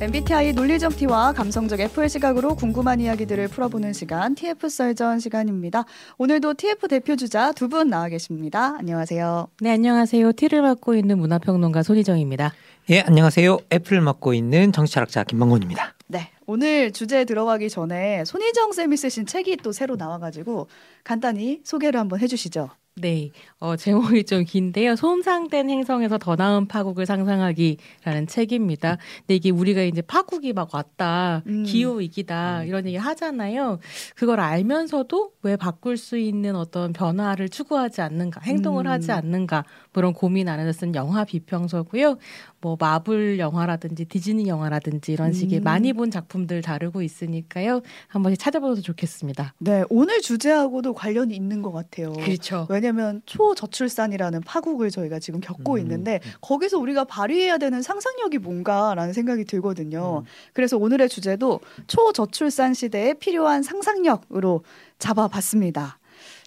MBTI 논리적 T와 감성적 F의 시각으로 궁금한 이야기들을 풀어보는 시간 TF 썰전 시간입니다. 오늘도 TF 대표 주자 두 분 나와 계십니다. 안녕하세요. 네, 안녕하세요. T를 맡고 있는 문화평론가 손희정입니다. 예, 안녕하세요. 애플을 맡고 있는 정치철학자 김만곤입니다. 네, 오늘 주제에 들어가기 전에 손희정 쌤이 쓰신 책이 또 새로 나와가지고 간단히 소개를 한번 해주시죠. 네, 어, 제목이 좀 긴데요. 손상된 행성에서 더 나은 파국을 상상하기라는 책입니다. 근데 이게 우리가 이제 파국이 막 왔다, 음. 기후 위기다 음. 이런 얘기 하잖아요. 그걸 알면서도 왜 바꿀 수 있는 어떤 변화를 추구하지 않는가, 행동을 음. 하지 않는가 그런 고민 안에서 쓴 영화 비평서고요. 뭐 마블 영화라든지 디즈니 영화라든지 이런 식의 음. 많이 본 작품들 다루고 있으니까요. 한 번씩 찾아봐도 좋겠습니다. 네, 오늘 주제하고도 관련이 있는 것 같아요. 그렇죠. 왜냐하면 초저출산이라는 파국을 저희가 지금 겪고 음. 있는데 거기서 우리가 발휘해야 되는 상상력이 뭔가라는 생각이 들거든요. 음. 그래서 오늘의 주제도 초저출산 시대에 필요한 상상력으로 잡아봤습니다.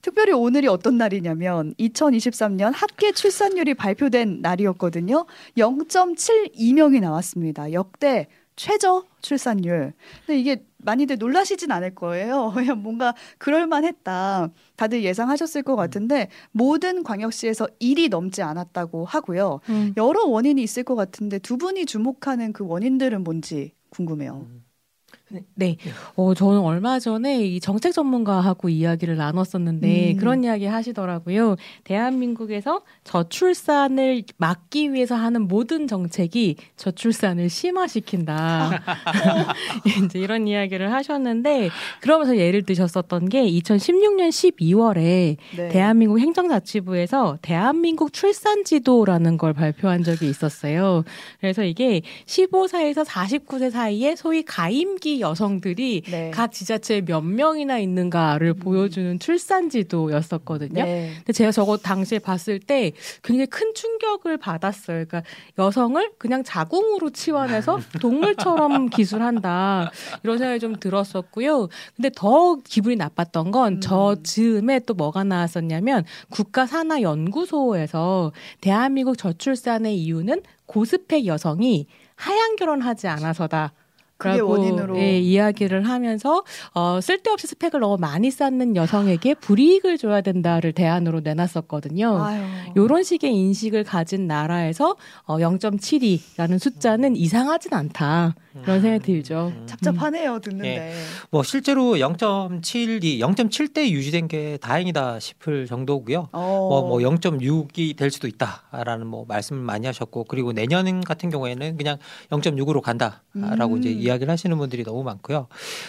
특별히 오늘이 어떤 날이냐면 2023년 합계 출산율이 발표된 날이었거든요. 0.72명이 나왔습니다. 역대 최저 출산율. 근데 이게 많이들 놀라시진 않을 거예요. 그냥 뭔가 그럴만했다. 다들 예상하셨을 것 같은데 모든 광역시에서 1이 넘지 않았다고 하고요. 음. 여러 원인이 있을 것 같은데 두 분이 주목하는 그 원인들은 뭔지 궁금해요. 음. 네. 네. 어, 저는 얼마 전에 이 정책 전문가하고 이야기를 나눴었는데 음. 그런 이야기 하시더라고요. 대한민국에서 저출산을 막기 위해서 하는 모든 정책이 저출산을 심화시킨다. 이제 이런 이야기를 하셨는데 그러면서 예를 드셨었던 게 2016년 12월에 네. 대한민국 행정자치부에서 대한민국 출산 지도라는 걸 발표한 적이 있었어요. 그래서 이게 15세에서 49세 사이에 소위 가임기 여성들이 네. 각 지자체에 몇 명이나 있는가를 음. 보여주는 출산지도였었거든요. 네. 근데 제가 저거 당시에 봤을 때 굉장히 큰 충격을 받았어요. 그러니까 여성을 그냥 자궁으로 치환해서 동물처럼 기술한다 이런 생각이 좀 들었었고요. 근데 더 기분이 나빴던 건저 음. 즈음에 또 뭐가 나왔었냐면 국가 산하 연구소에서 대한민국 저출산의 이유는 고스펙 여성이 하얀 결혼하지 않아서다. 그게 원인으로 예, 이야기를 하면서 어, 쓸데없이 스펙을 너무 많이 쌓는 여성에게 불이익을 줘야 된다를 대안으로 내놨었거든요. 이런 식의 인식을 가진 나라에서 어, 0.72라는 숫자는 이상하진 않다. 그런 생각이 들죠. 음. 착잡하네요, 듣는데. 예. 뭐 실제로 0.72, 0.7대 유지된 게 다행이다 싶을 정도고요. 뭐뭐 뭐 0.6이 될 수도 있다라는 뭐 말씀을 많이 하셨고 그리고 내년 같은 경우에는 그냥 0.6으로 간다라고 음. 이제 이야기 를 하시는 분들이 너무 많고요.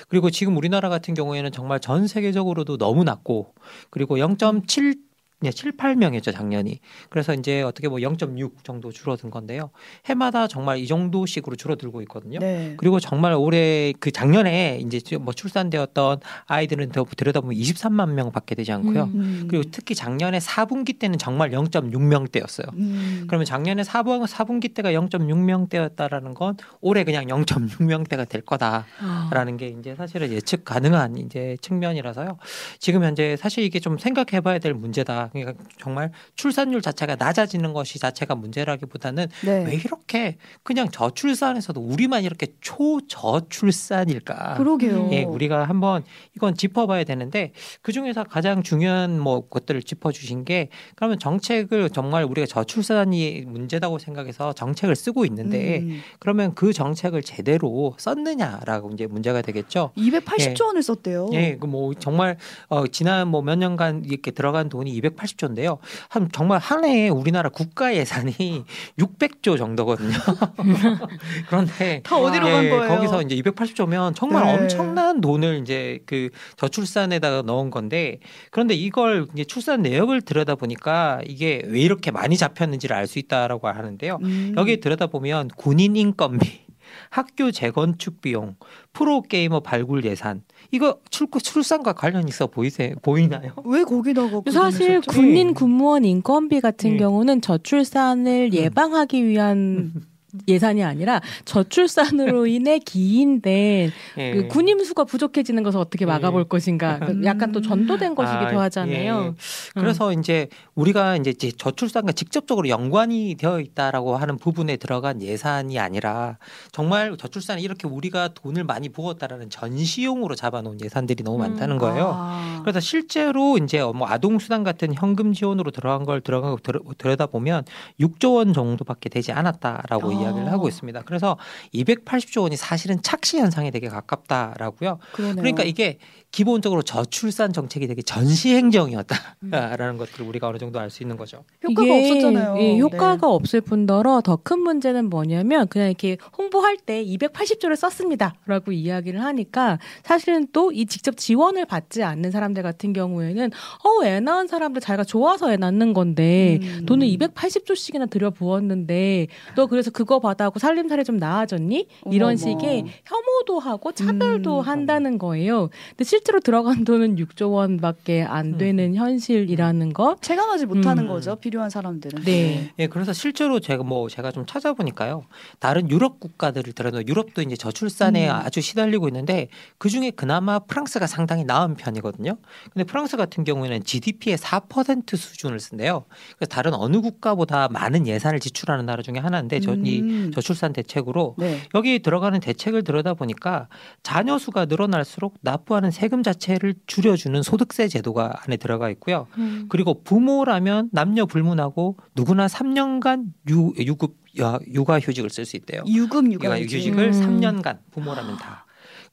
그리고 지금 우리나라 같은 경우에는 정말 전 세계적으로도 너무 낮고 그리고 0.7 네, 7, 8명이었죠, 작년이. 그래서 이제 어떻게 뭐 0.6 정도 줄어든 건데요. 해마다 정말 이 정도씩으로 줄어들고 있거든요. 네. 그리고 정말 올해 그 작년에 이제 뭐 출산되었던 아이들은 더 들여다보면 23만 명 밖에 되지 않고요. 음, 음. 그리고 특히 작년에 4분기 때는 정말 0.6명대였어요. 음. 그러면 작년에 4분, 4분기 때가 0.6명대였다라는 건 올해 그냥 0.6명대가 될 거다라는 어. 게 이제 사실은 예측 가능한 이제 측면이라서요. 지금 현재 사실 이게 좀 생각해 봐야 될 문제다. 그러니까 정말 출산율 자체가 낮아지는 것이 자체가 문제라기보다는 네. 왜 이렇게 그냥 저출산에서도 우리만 이렇게 초저출산일까? 그러게요. 예, 우리가 한번 이건 짚어봐야 되는데 그 중에서 가장 중요한 뭐 것들을 짚어주신 게 그러면 정책을 정말 우리가 저출산이 문제다고 생각해서 정책을 쓰고 있는데 음. 그러면 그 정책을 제대로 썼느냐라고 이제 문제가 되겠죠. 280조 예. 원을 썼대요. 예, 그 뭐 정말 어, 지난 뭐 몇 년간 이렇게 들어간 돈이 280조인데요. 한 정말 한 해에 우리나라 국가 예산이 600조 정도거든요. 그런데 다 어디로 예, 간 거예요? 거기서 이제 280조면 정말 네. 엄청난 돈을 이제 그 저출산에다가 넣은 건데 그런데 이걸 이제 출산 내역을 들여다 보니까 이게 왜 이렇게 많이 잡혔는지를 알 수 있다라고 하는데요. 음. 여기 들여다 보면 군인 인건비 학교 재건축 비용, 프로게이머 발굴 예산, 이거 출, 출산과 관련 있어 보이세요? 보이나요? 왜 거기다가 사실 군인 군무원 인건비 같은 네. 경우는 저출산을 음. 예방하기 위한 예산이 아니라 저출산으로 인해 기인된 예. 그 군 임 수가 부족해지는 것을 어떻게 막아볼 예. 것인가 그 약간 또 전도된 것이기도 아, 하잖아요. 예. 그래서 음. 이제 우리가 이제 저출산과 직접적으로 연관이 되어 있다라고 하는 부분에 들어간 예산이 아니라 정말 저출산에 이렇게 우리가 돈을 많이 부었다라는 전시용으로 잡아놓은 예산들이 너무 많다는 음. 거예요. 아. 그래서 실제로 이제 뭐 아동 수당 같은 현금 지원으로 들어간 걸 들어가 들여다 보면 6조 원 정도밖에 되지 않았다라고 아. 이야기를 하고 있습니다. 그래서 280조 원이 사실은 착시 현상에 되게 가깝다라고요. 그러네요. 그러니까 이게 기본적으로 저출산 정책이 되게 전시 행정이었다라는 음. 것들을 우리가 어느 정도 알 수 있는 거죠. 효과가 없었잖아요. 예, 효과가 네. 없을 뿐더러 더 큰 문제는 뭐냐면 그냥 이렇게 홍보할 때 280조를 썼습니다라고 이야기를 하니까 사실은 또 이 직접 지원을 받지 않는 사람들 같은 경우에는 어, 애 낳은 사람들 자기가 좋아서 애 낳는 건데 음. 돈을 280조씩이나 들여 부었는데 너 그래서 그거 받아고 살림살이 좀 나아졌니? 이런 어머 식의 혐오도 하고 차별도 음. 한다는 거예요. 근데 실 제로 들어간 돈은 6조 원밖에 안 음. 되는 음. 현실이라는 거 체감하지 못하는 음. 거죠. 필요한 사람들은. 네. 예, 그래서 실제로 제가 뭐 제가 좀 찾아보니까요. 다른 유럽 국가들을 들어도 유럽도 이제 저출산에 음. 아주 시달리고 있는데 그 중에 그나마 프랑스가 상당히 나은 편이거든요. 근데 프랑스 같은 경우에는 GDP의 4% 수준을 쓴대요. 그래서 다른 어느 국가보다 많은 예산을 지출하는 나라 중에 하나인데 저, 이 음. 저출산 대책으로 네. 여기 들어가는 대책을 들여다 보니까 자녀 수가 늘어날수록 납부하는 세금 세금 자체를 줄여주는 소득세 제도가 안에 들어가 있고요. 음. 그리고 부모라면 남녀 불문하고 누구나 3년간 유, 유급 육아 휴직을 쓸 수 있대요. 유급 육아 휴직. 을 음. 3년간 부모라면 다.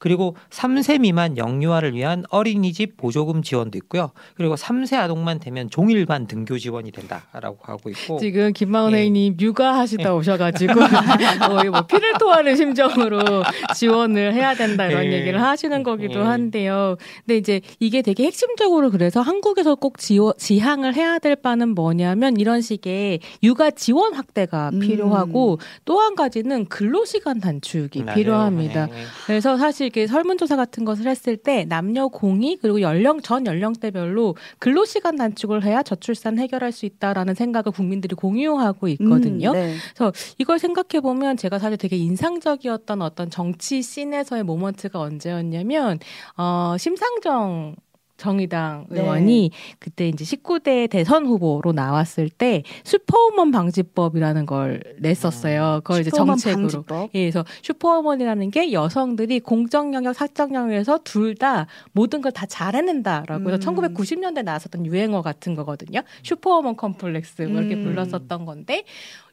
그리고 3세 미만 영유아를 위한 어린이집 보조금 지원도 있고요. 그리고 3세 아동만 되면 종일반 등교 지원이 된다라고 하고 있고 지금 김마은 예. 회님 육아하시다 예. 오셔가지고 거의 뭐 피를 토하는 심정으로 지원을 해야 된다 이런 예. 얘기를 하시는 거기도 예. 한데요. 근데 이제 이게 되게 핵심적으로 그래서 한국에서 꼭 지원, 지향을 해야 될 바는 뭐냐면 이런 식의 육아 지원 확대가 음. 필요하고 또한 가지는 근로시간 단축이 맞아요. 필요합니다. 예. 그래서 사실 이렇게 설문조사 같은 것을 했을 때 남녀 공히 그리고 연령 전 연령대별로 근로 시간 단축을 해야 저출산 해결할 수 있다라는 생각을 국민들이 공유하고 있거든요. 음, 네. 그래서 이걸 생각해 보면 제가 사실 되게 인상적이었던 어떤 정치 scene에서의 moment가 언제였냐면 어 심상정 정의당 네. 의원이 네. 그때 이제 19대 대선 후보로 나왔을 때 슈퍼우먼 방지법이라는 걸 냈었어요. 음. 그걸 이제 정책으로. 방지법? 예, 그래서 슈퍼우먼이라는 게 여성들이 공적 영역, 사적 영역에서 둘 다 모든 걸 다 잘해낸다라고 해서 음. 1990년대 나왔었던 유행어 같은 거거든요. 슈퍼우먼 콤플렉스 뭐 이렇게 음. 불렀었던 건데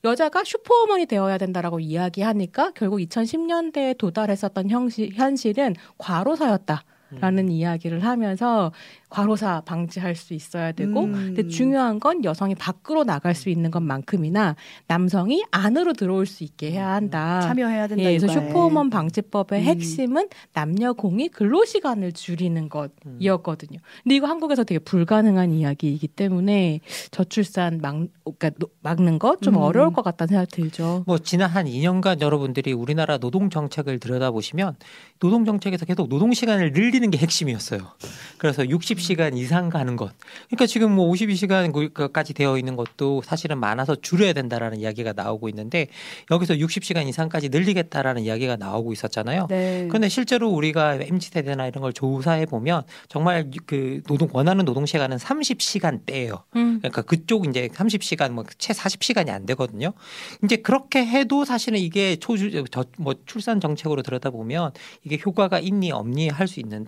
여자가 슈퍼우먼이 되어야 된다라고 이야기하니까 결국 2010년대에 도달했었던 형시, 현실은 과로사였다. 라는 음. 이야기를 하면서 과로사 방지할 수 있어야 되고 음. 근데 중요한 건 여성이 밖으로 나갈 수 있는 것만큼이나 남성이 안으로 들어올 수 있게 해야 한다. 참여해야 된다. 예, 그래서 슈퍼우먼 방지법의 음. 핵심은 남녀 공히 근로 시간을 줄이는 것이었거든요. 근데 이거 한국에서 되게 불가능한 이야기이기 때문에 저출산 막 그러니까 막는 것좀 음. 어려울 것 같다는 생각 들죠. 뭐 지난 한 2년간 여러분들이 우리나라 노동 정책을 들여다보시면 노동 정책에서 계속 노동 시간을 늘리 는 게 핵심이었어요. 그래서 60 50시간 이상 가는 것. 그러니까 지금 뭐 52시간까지 되어 있는 것도 사실은 많아서 줄여야 된다라는 이야기가 나오고 있는데 여기서 60시간 이상까지 늘리겠다라는 이야기가 나오고 있었잖아요. 네. 그런데 실제로 우리가 MZ 세대나 이런 걸 조사해 보면 정말 그 노동 원하는 노동 시간은 30시간대예요. 음. 그러니까 그쪽 이제 30시간 뭐 채 40시간이 안 되거든요. 이제 그렇게 해도 사실은 이게 초주 뭐 출산 정책으로 들여다보면 이게 효과가 있니 없니 할 수 있는데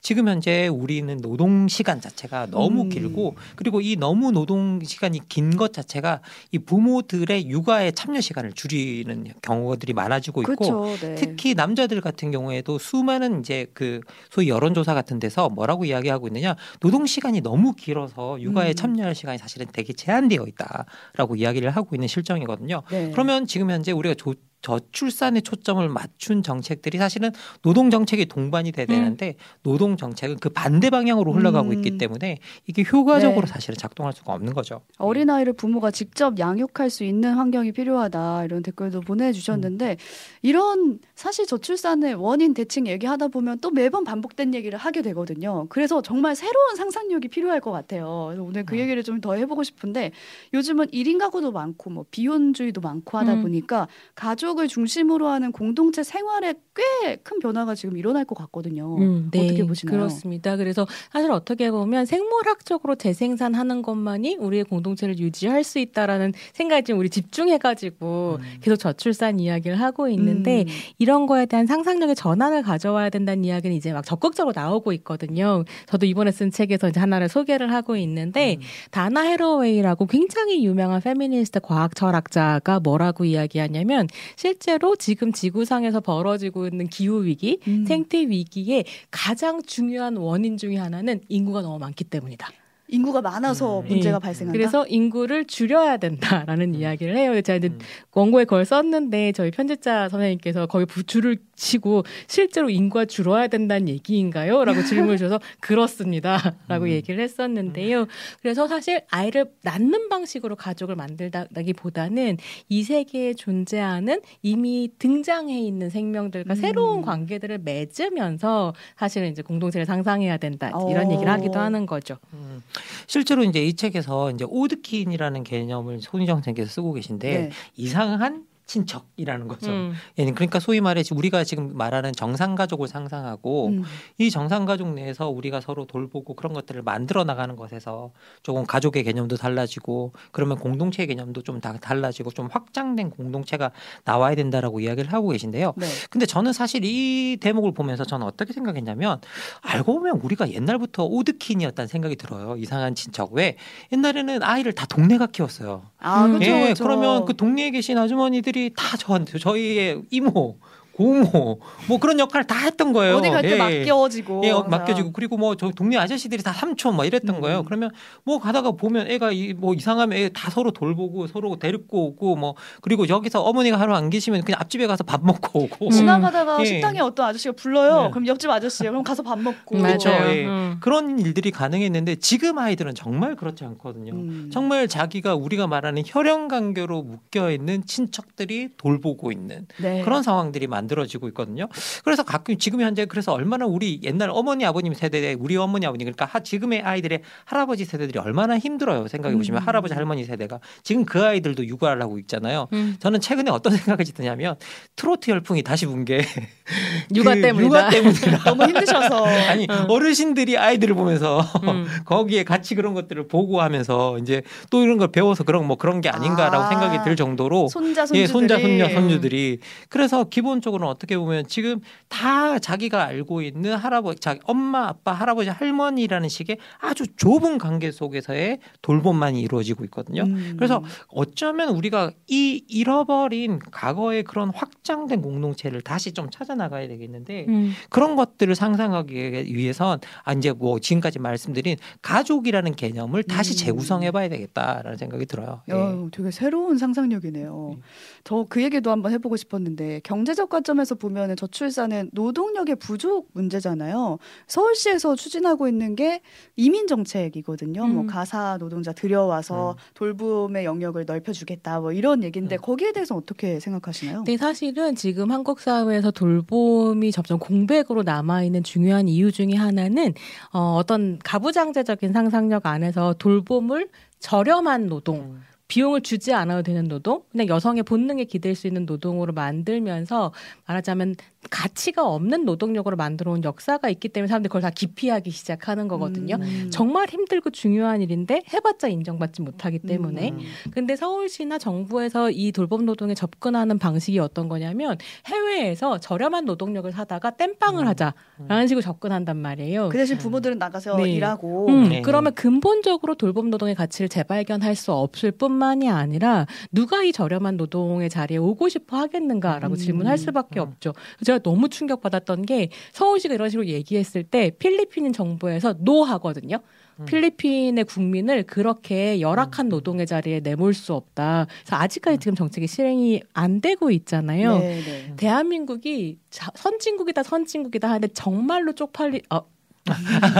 지금 현재 우리는 노동 노동 시간 자체가 너무 음. 길고 그리고 이 너무 노동 시간이 긴 것 자체가 이 부모들의 육아에 참여 시간을 줄이는 경우들이 많아지고 있고 그렇죠. 네. 특히 남자들 같은 경우에도 수많은 이제 그 소위 여론조사 같은 데서 뭐라고 이야기하고 있느냐 노동 시간이 너무 길어서 육아에 음. 참여할 시간이 사실은 되게 제한되어 있다라고 이야기를 하고 있는 실정이거든요. 네. 그러면 지금 현재 우리가 조, 저출산에 초점을 맞춘 정책들이 사실은 노동 정책이 동반이 돼야 음. 되는데 음. 노동 정책은 그 반대 방향으로 흘러가고 음. 있기 때문에 이게 효과적으로 네. 사실은 작동할 수가 없는 거죠. 어린 아이를 부모가 직접 양육할 수 있는 환경이 필요하다 이런 댓글도 보내주셨는데 음. 이런 사실 저출산의 원인 대칭 얘기하다 보면 또 매번 반복된 얘기를 하게 되거든요. 그래서 정말 새로운 상상력이 필요할 것 같아요. 오늘 그 음. 얘기를 좀 더 해보고 싶은데 요즘은 1인 가구도 많고 뭐 비혼주의도 많고 하다 음. 보니까 가족 을 중심으로 하는 공동체 생활에 꽤 큰 변화가 지금 일어날 것 같거든요. 음, 네, 어떻게 보시나요? 그렇습니다. 그래서 사실 어떻게 보면 생물학적으로 재생산하는 것만이 우리의 공동체를 유지할 수 있다라는 생각에 지금 우리 집중해가지고 음. 계속 저출산 이야기를 하고 있는데 음. 이런 거에 대한 상상력의 전환을 가져와야 된다는 이야기는 이제 막 적극적으로 나오고 있거든요. 저도 이번에 쓴 책에서 이제 하나를 소개를 하고 있는데 음. 도나 해러웨이라고 굉장히 유명한 페미니스트 과학 철학자가 뭐라고 이야기하냐면 실제로 지금 지구상에서 벌어지고 있는 기후 위기, 음. 생태 위기의 가장 중요한 원인 중의 하나는 인구가 너무 많기 때문이다. 인구가 많아서 음. 문제가 네. 발생한다. 그래서 인구를 줄여야 된다라는 음. 이야기를 해요. 제가 이제 음. 원고에 그걸 썼는데 저희 편집자 선생님께서 거기 줄을 치고 실제로 인구가 줄어야 된다는 얘기인가요? 라고 질문을 주셔서 그렇습니다. 라고 음. 얘기를 했었는데요. 그래서 사실 아이를 낳는 방식으로 가족을 만들다기보다는 이 세계에 존재하는 이미 등장해 있는 생명들과 음. 새로운 관계들을 맺으면서 사실은 이제 공동체를 상상해야 된다. 이런 오. 얘기를 하기도 하는 거죠. 음. 실제로 이제 이 책에서 이제 오드킨이라는 개념을 손희정 선생님께서 쓰고 계신데 네. 이상한 친척이라는 거죠. 음. 예, 그러니까 소위 말해 우리가 지금 말하는 정상 가족을 상상하고 음. 이 정상 가족 내에서 우리가 서로 돌보고 그런 것들을 만들어 나가는 것에서 조금 가족의 개념도 달라지고 그러면 공동체 개념도 좀 다 달라지고 좀 확장된 공동체가 나와야 된다라고 이야기를 하고 계신데요. 네. 근데 저는 사실 이 대목을 보면서 저는 어떻게 생각했냐면 알고 보면 우리가 옛날부터 오드킨이었다는 생각이 들어요. 이상한 친척 왜 옛날에는 아이를 다 동네가 키웠어요. 아, 그렇죠. 예, 그렇죠. 그러면 그 동네에 계신 아주머니들이 다 저한테 저희의 이모 고모 뭐 그런 역할을 다 했던 거예요. 어디 갈때 예. 맡겨지고. 예, 맡겨지고 그리고 뭐 저 동네 아저씨들이 다 삼촌 막 이랬던 음. 거예요. 그러면 뭐 가다가 보면 애가 이 뭐 이상하면 애 다 서로 돌보고 서로 데리고 오고 뭐 그리고 여기서 어머니가 하루 안 계시면 그냥 앞집에 가서 밥 먹고 오고. 음. 지나가다가 예. 식당에 어떤 아저씨가 불러요. 네. 그럼 옆집 아저씨예요. 그럼 가서 밥 먹고. 그렇죠. 예. 음. 그런 일들이 가능했는데 지금 아이들은 정말 그렇지 않거든요. 음. 정말 자기가 우리가 말하는 혈연 관계로 묶여 있는 친척들이 돌보고 있는 네. 그런 상황들이 많. 만들어지고 있거든요. 그래서 가끔 지금 현재 그래서 얼마나 우리 옛날 어머니 아버님 세대에 우리 어머니 아버님 그러니까 지금의 아이들의 할아버지 세대들이 얼마나 힘들어요. 생각해 보시면 음. 할아버지 할머니 세대가 지금 그 아이들도 육아를 하고 있잖아요. 음. 저는 최근에 어떤 생각이 드냐면 트로트 열풍이 다시 분 게 육아 그 때문이다. 육아 때문이다. 너무 힘드셔서 아니 어. 어르신들이 아이들을 보면서 음. 거기에 같이 그런 것들을 보고 하면서 이제 또 이런 걸 배워서 그런 뭐 그런 게 아닌가라고 아. 생각이 들 정도로 손자 손주들이 예, 손자 손녀 손주들이 그래서 기본적으로 쪽으로는 어떻게 보면 지금 다 자기가 알고 있는 할아버지, 자기 엄마, 아빠, 할아버지, 할머니라는 식의 아주 좁은 관계 속에서의 돌봄만이 이루어지고 있거든요. 음. 그래서 어쩌면 우리가 이 잃어버린 과거의 그런 확장된 공동체를 다시 좀 찾아 나가야 되겠는데 음. 그런 것들을 상상하기 위해선 아 이제 뭐 지금까지 말씀드린 가족이라는 개념을 다시 음. 재구성해봐야 되겠다라는 생각이 들어요. 예. 어, 되게 새로운 상상력이네요. 음. 저그 얘기도 한번 해보고 싶었는데 경제적 관점에서 보면은 저출산은 노동력의 부족 문제잖아요. 서울시에서 추진하고 있는 게 이민 정책이거든요. 뭐 음. 뭐 가사 노동자 들여와서 음. 돌봄의 영역을 넓혀주겠다 뭐 이런 얘기인데 음. 거기에 대해서 어떻게 생각하시나요? 네, 사실은 지금 한국 사회에서 돌봄이 점점 공백으로 남아 있는 중요한 이유 중에 하나는 어, 어떤 가부장제적인 상상력 안에서 돌봄을 저렴한 노동 음. 비용을 주지 않아도 되는 노동, 그냥 여성의 본능에 기댈 수 있는 노동으로 만들면서 말하자면 가치가 없는 노동력으로 만들어 온 역사가 있기 때문에 사람들이 그걸 다 기피하기 시작하는 거거든요. 음. 정말 힘들고 중요한 일인데 해봤자 인정받지 못하기 때문에. 음. 근데 서울시나 정부에서 이 돌봄 노동에 접근하는 방식이 어떤 거냐면 해외에서 저렴한 노동력을 사다가 땜빵을 음. 하자라는 식으로 접근한단 말이에요. 그 대신 부모들은 나가서 네. 일하고. 음. 네. 그러면 근본적으로 돌봄 노동의 가치를 재발견할 수 없을 뿐만이 아니라 누가 이 저렴한 노동의 자리에 오고 싶어 하겠는가라고 음. 질문할 수밖에 없죠. 제가 너무 충격받았던 게 서울시가 이런 식으로 얘기했을 때 필리핀 정부에서 no 하거든요. 음. 필리핀의 국민을 그렇게 열악한 음. 노동의 자리에 내몰 수 없다. 그래서 아직까지 지금 정책이 실행이 안 되고 있잖아요. 네, 네. 대한민국이 선진국이다 선진국이다 하는데 정말로 쪽팔리 어,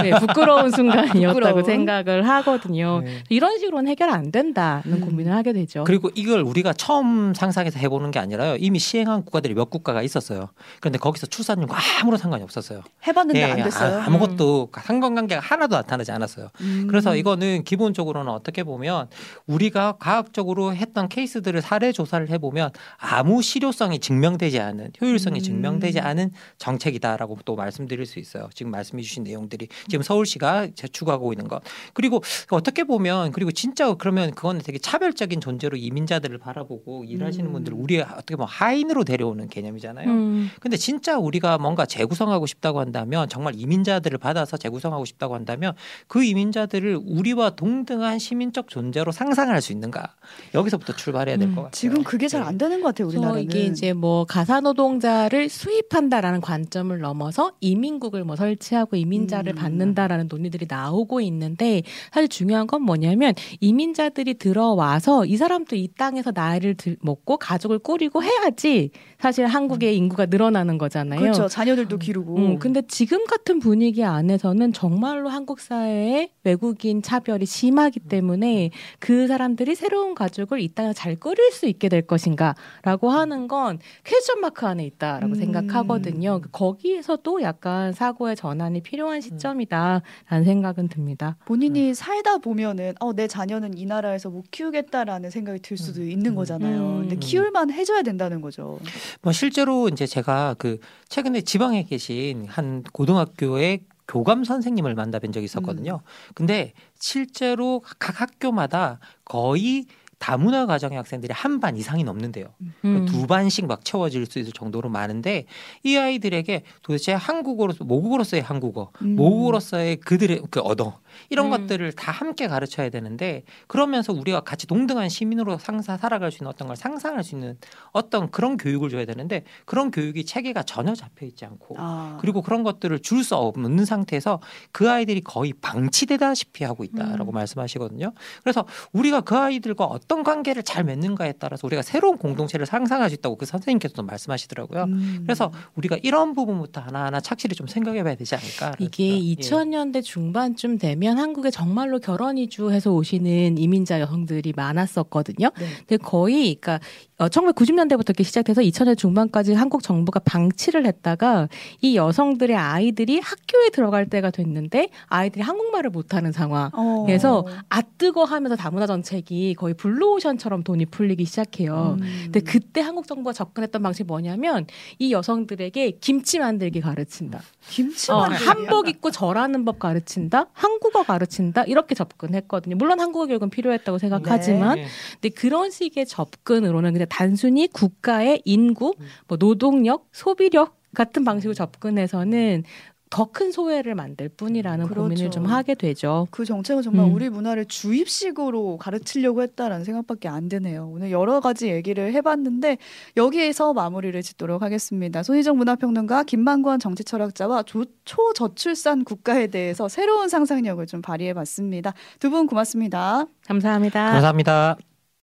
네, 부끄러운 순간이었다고 부끄러운. 생각을 하거든요. 네. 이런 식으로는 해결 안 된다는 음. 고민을 하게 되죠. 그리고 이걸 우리가 처음 상상해서 해보는 게 아니라요. 이미 시행한 국가들이 몇 국가가 있었어요. 그런데 거기서 출산율과 아무런 상관이 없었어요. 해봤는데 네, 안 됐어요. 아, 무것도 음. 상관관계가 하나도 나타나지 않았어요. 음. 그래서 이거는 기본적으로는 어떻게 보면 우리가 과학적으로 했던 케이스들을 사례 조사를 해보면 아무 실효성이 증명되지 않은 효율성이 음. 증명되지 않은 정책이다라고 또 말씀드릴 수 있어요. 지금 말씀해 주신 내용들이 지금 서울시가 제축하고 있는 것 그리고 어떻게 보면 그리고 진짜 그러면 그건 되게 차별적인 존재로 이민자들을 바라보고 일하시는 음. 분들 우리 어떻게 보면 하인으로 데려오는 개념이잖아요. 음. 근데 진짜 우리가 뭔가 재구성하고 싶다고 한다면 정말 이민자들을 받아서 재구성하고 싶다고 한다면 그 이민자들을 우리와 동등한 시민적 존재로 상상할 수 있는가 여기서부터 출발해야 될것 음. 같아요. 지금 그게 잘 안 되는 것 같아요 우리나라는. 이게 이제 뭐 가사 노동자를 수입한다라는 관점을 넘어서 이민국을 뭐 설치하고 이민 이민자를 음. 받는다라는 논의들이 나오고 있는데 사실 중요한 건 뭐냐면 이민자들이 들어와서 이 사람도 이 땅에서 나이를 들, 먹고 가족을 꾸리고 해야지 사실 한국의 음. 인구가 늘어나는 거잖아요. 그렇죠. 자녀들도 기르고. 음, 근데 지금 같은 분위기 안에서는 정말로 한국 사회에 외국인 차별이 심하기 때문에 그 사람들이 새로운 가족을 이 땅에서 잘 꾸릴 수 있게 될 것인가라고 하는 건 퀘스천 마크 안에 있다라고 음. 생각하거든요. 거기에서도 약간 사고의 전환이 필요. 필요한 음. 시점이다라는 생각은 듭니다. 본인이 음. 살다 보면은 어, 내 자녀는 이 나라에서 못 키우겠다라는 생각이 들 수도 음. 있는 거잖아요. 근데 키울만 해줘야 된다는 거죠. 뭐 실제로 이제 제가 그 최근에 지방에 계신 한 고등학교의 교감 선생님을 만나뵌 적이 있었거든요. 음. 근데 실제로 각 학교마다 거의 다문화 가정의 학생들이 한 반 이상이 넘는데요. 음. 두 반씩 막 채워질 수 있을 정도로 많은데 이 아이들에게 도대체 한국어로 모국어로서의 한국어, 음. 모국어로서의 그들의 그 언어 이런 음. 것들을 다 함께 가르쳐야 되는데 그러면서 우리가 같이 동등한 시민으로 상사 살아갈 수 있는 어떤 걸 상상할 수 있는 어떤 그런 교육을 줘야 되는데 그런 교육이 체계가 전혀 잡혀 있지 않고 아. 그리고 그런 것들을 줄 수 없는 상태에서 그 아이들이 거의 방치되다시피 하고 있다라고 음. 말씀하시거든요. 그래서 우리가 그 아이들과 어떤 관계를 잘 맺는가에 따라서 우리가 새로운 공동체를 상상할 수 있다고 그 선생님께서도 말씀하시더라고요. 음. 그래서 우리가 이런 부분부터 하나하나 착실히 좀 생각해봐야 되지 않을까. 이게 2000년대 예. 중반쯤 되면 한국에 정말로 결혼 이주해서 오시는 이민자 여성들이 많았었거든요. 네. 근데 거의 그러니까 1990년대부터 어, 이렇게 시작돼서 2000년 중반까지 한국 정부가 방치를 했다가 이 여성들의 아이들이 학교에 들어갈 때가 됐는데 아이들이 한국말을 못하는 상황에서 어. 아뜨거 하면서 다문화 정책이 거의 블루오션처럼 돈이 풀리기 시작해요. 음. 근데 그때 한국 정부가 접근했던 방식이 뭐냐면 이 여성들에게 김치 만들기 가르친다. 김치 어, 한복 입고 절하는 법 가르친다. 한국어 가르친다. 이렇게 접근했거든요. 물론 한국어 교육은 필요했다고 생각하지만 네. 근데 그런 식의 접근으로는 그냥 단순히 국가의 인구, 뭐 노동력, 소비력 같은 방식으로 접근해서는 더 큰 소외를 만들 뿐이라는 그렇죠. 고민을 좀 하게 되죠. 그 정책은 정말 음. 우리 문화를 주입식으로 가르치려고 했다라는 생각밖에 안 드네요. 오늘 여러 가지 얘기를 해봤는데 여기에서 마무리를 짓도록 하겠습니다. 손희정 문화평론가 김만권 정치철학자와 조, 초저출산 국가에 대해서 새로운 상상력을 좀 발휘해봤습니다. 두 분 고맙습니다. 감사합니다. 감사합니다.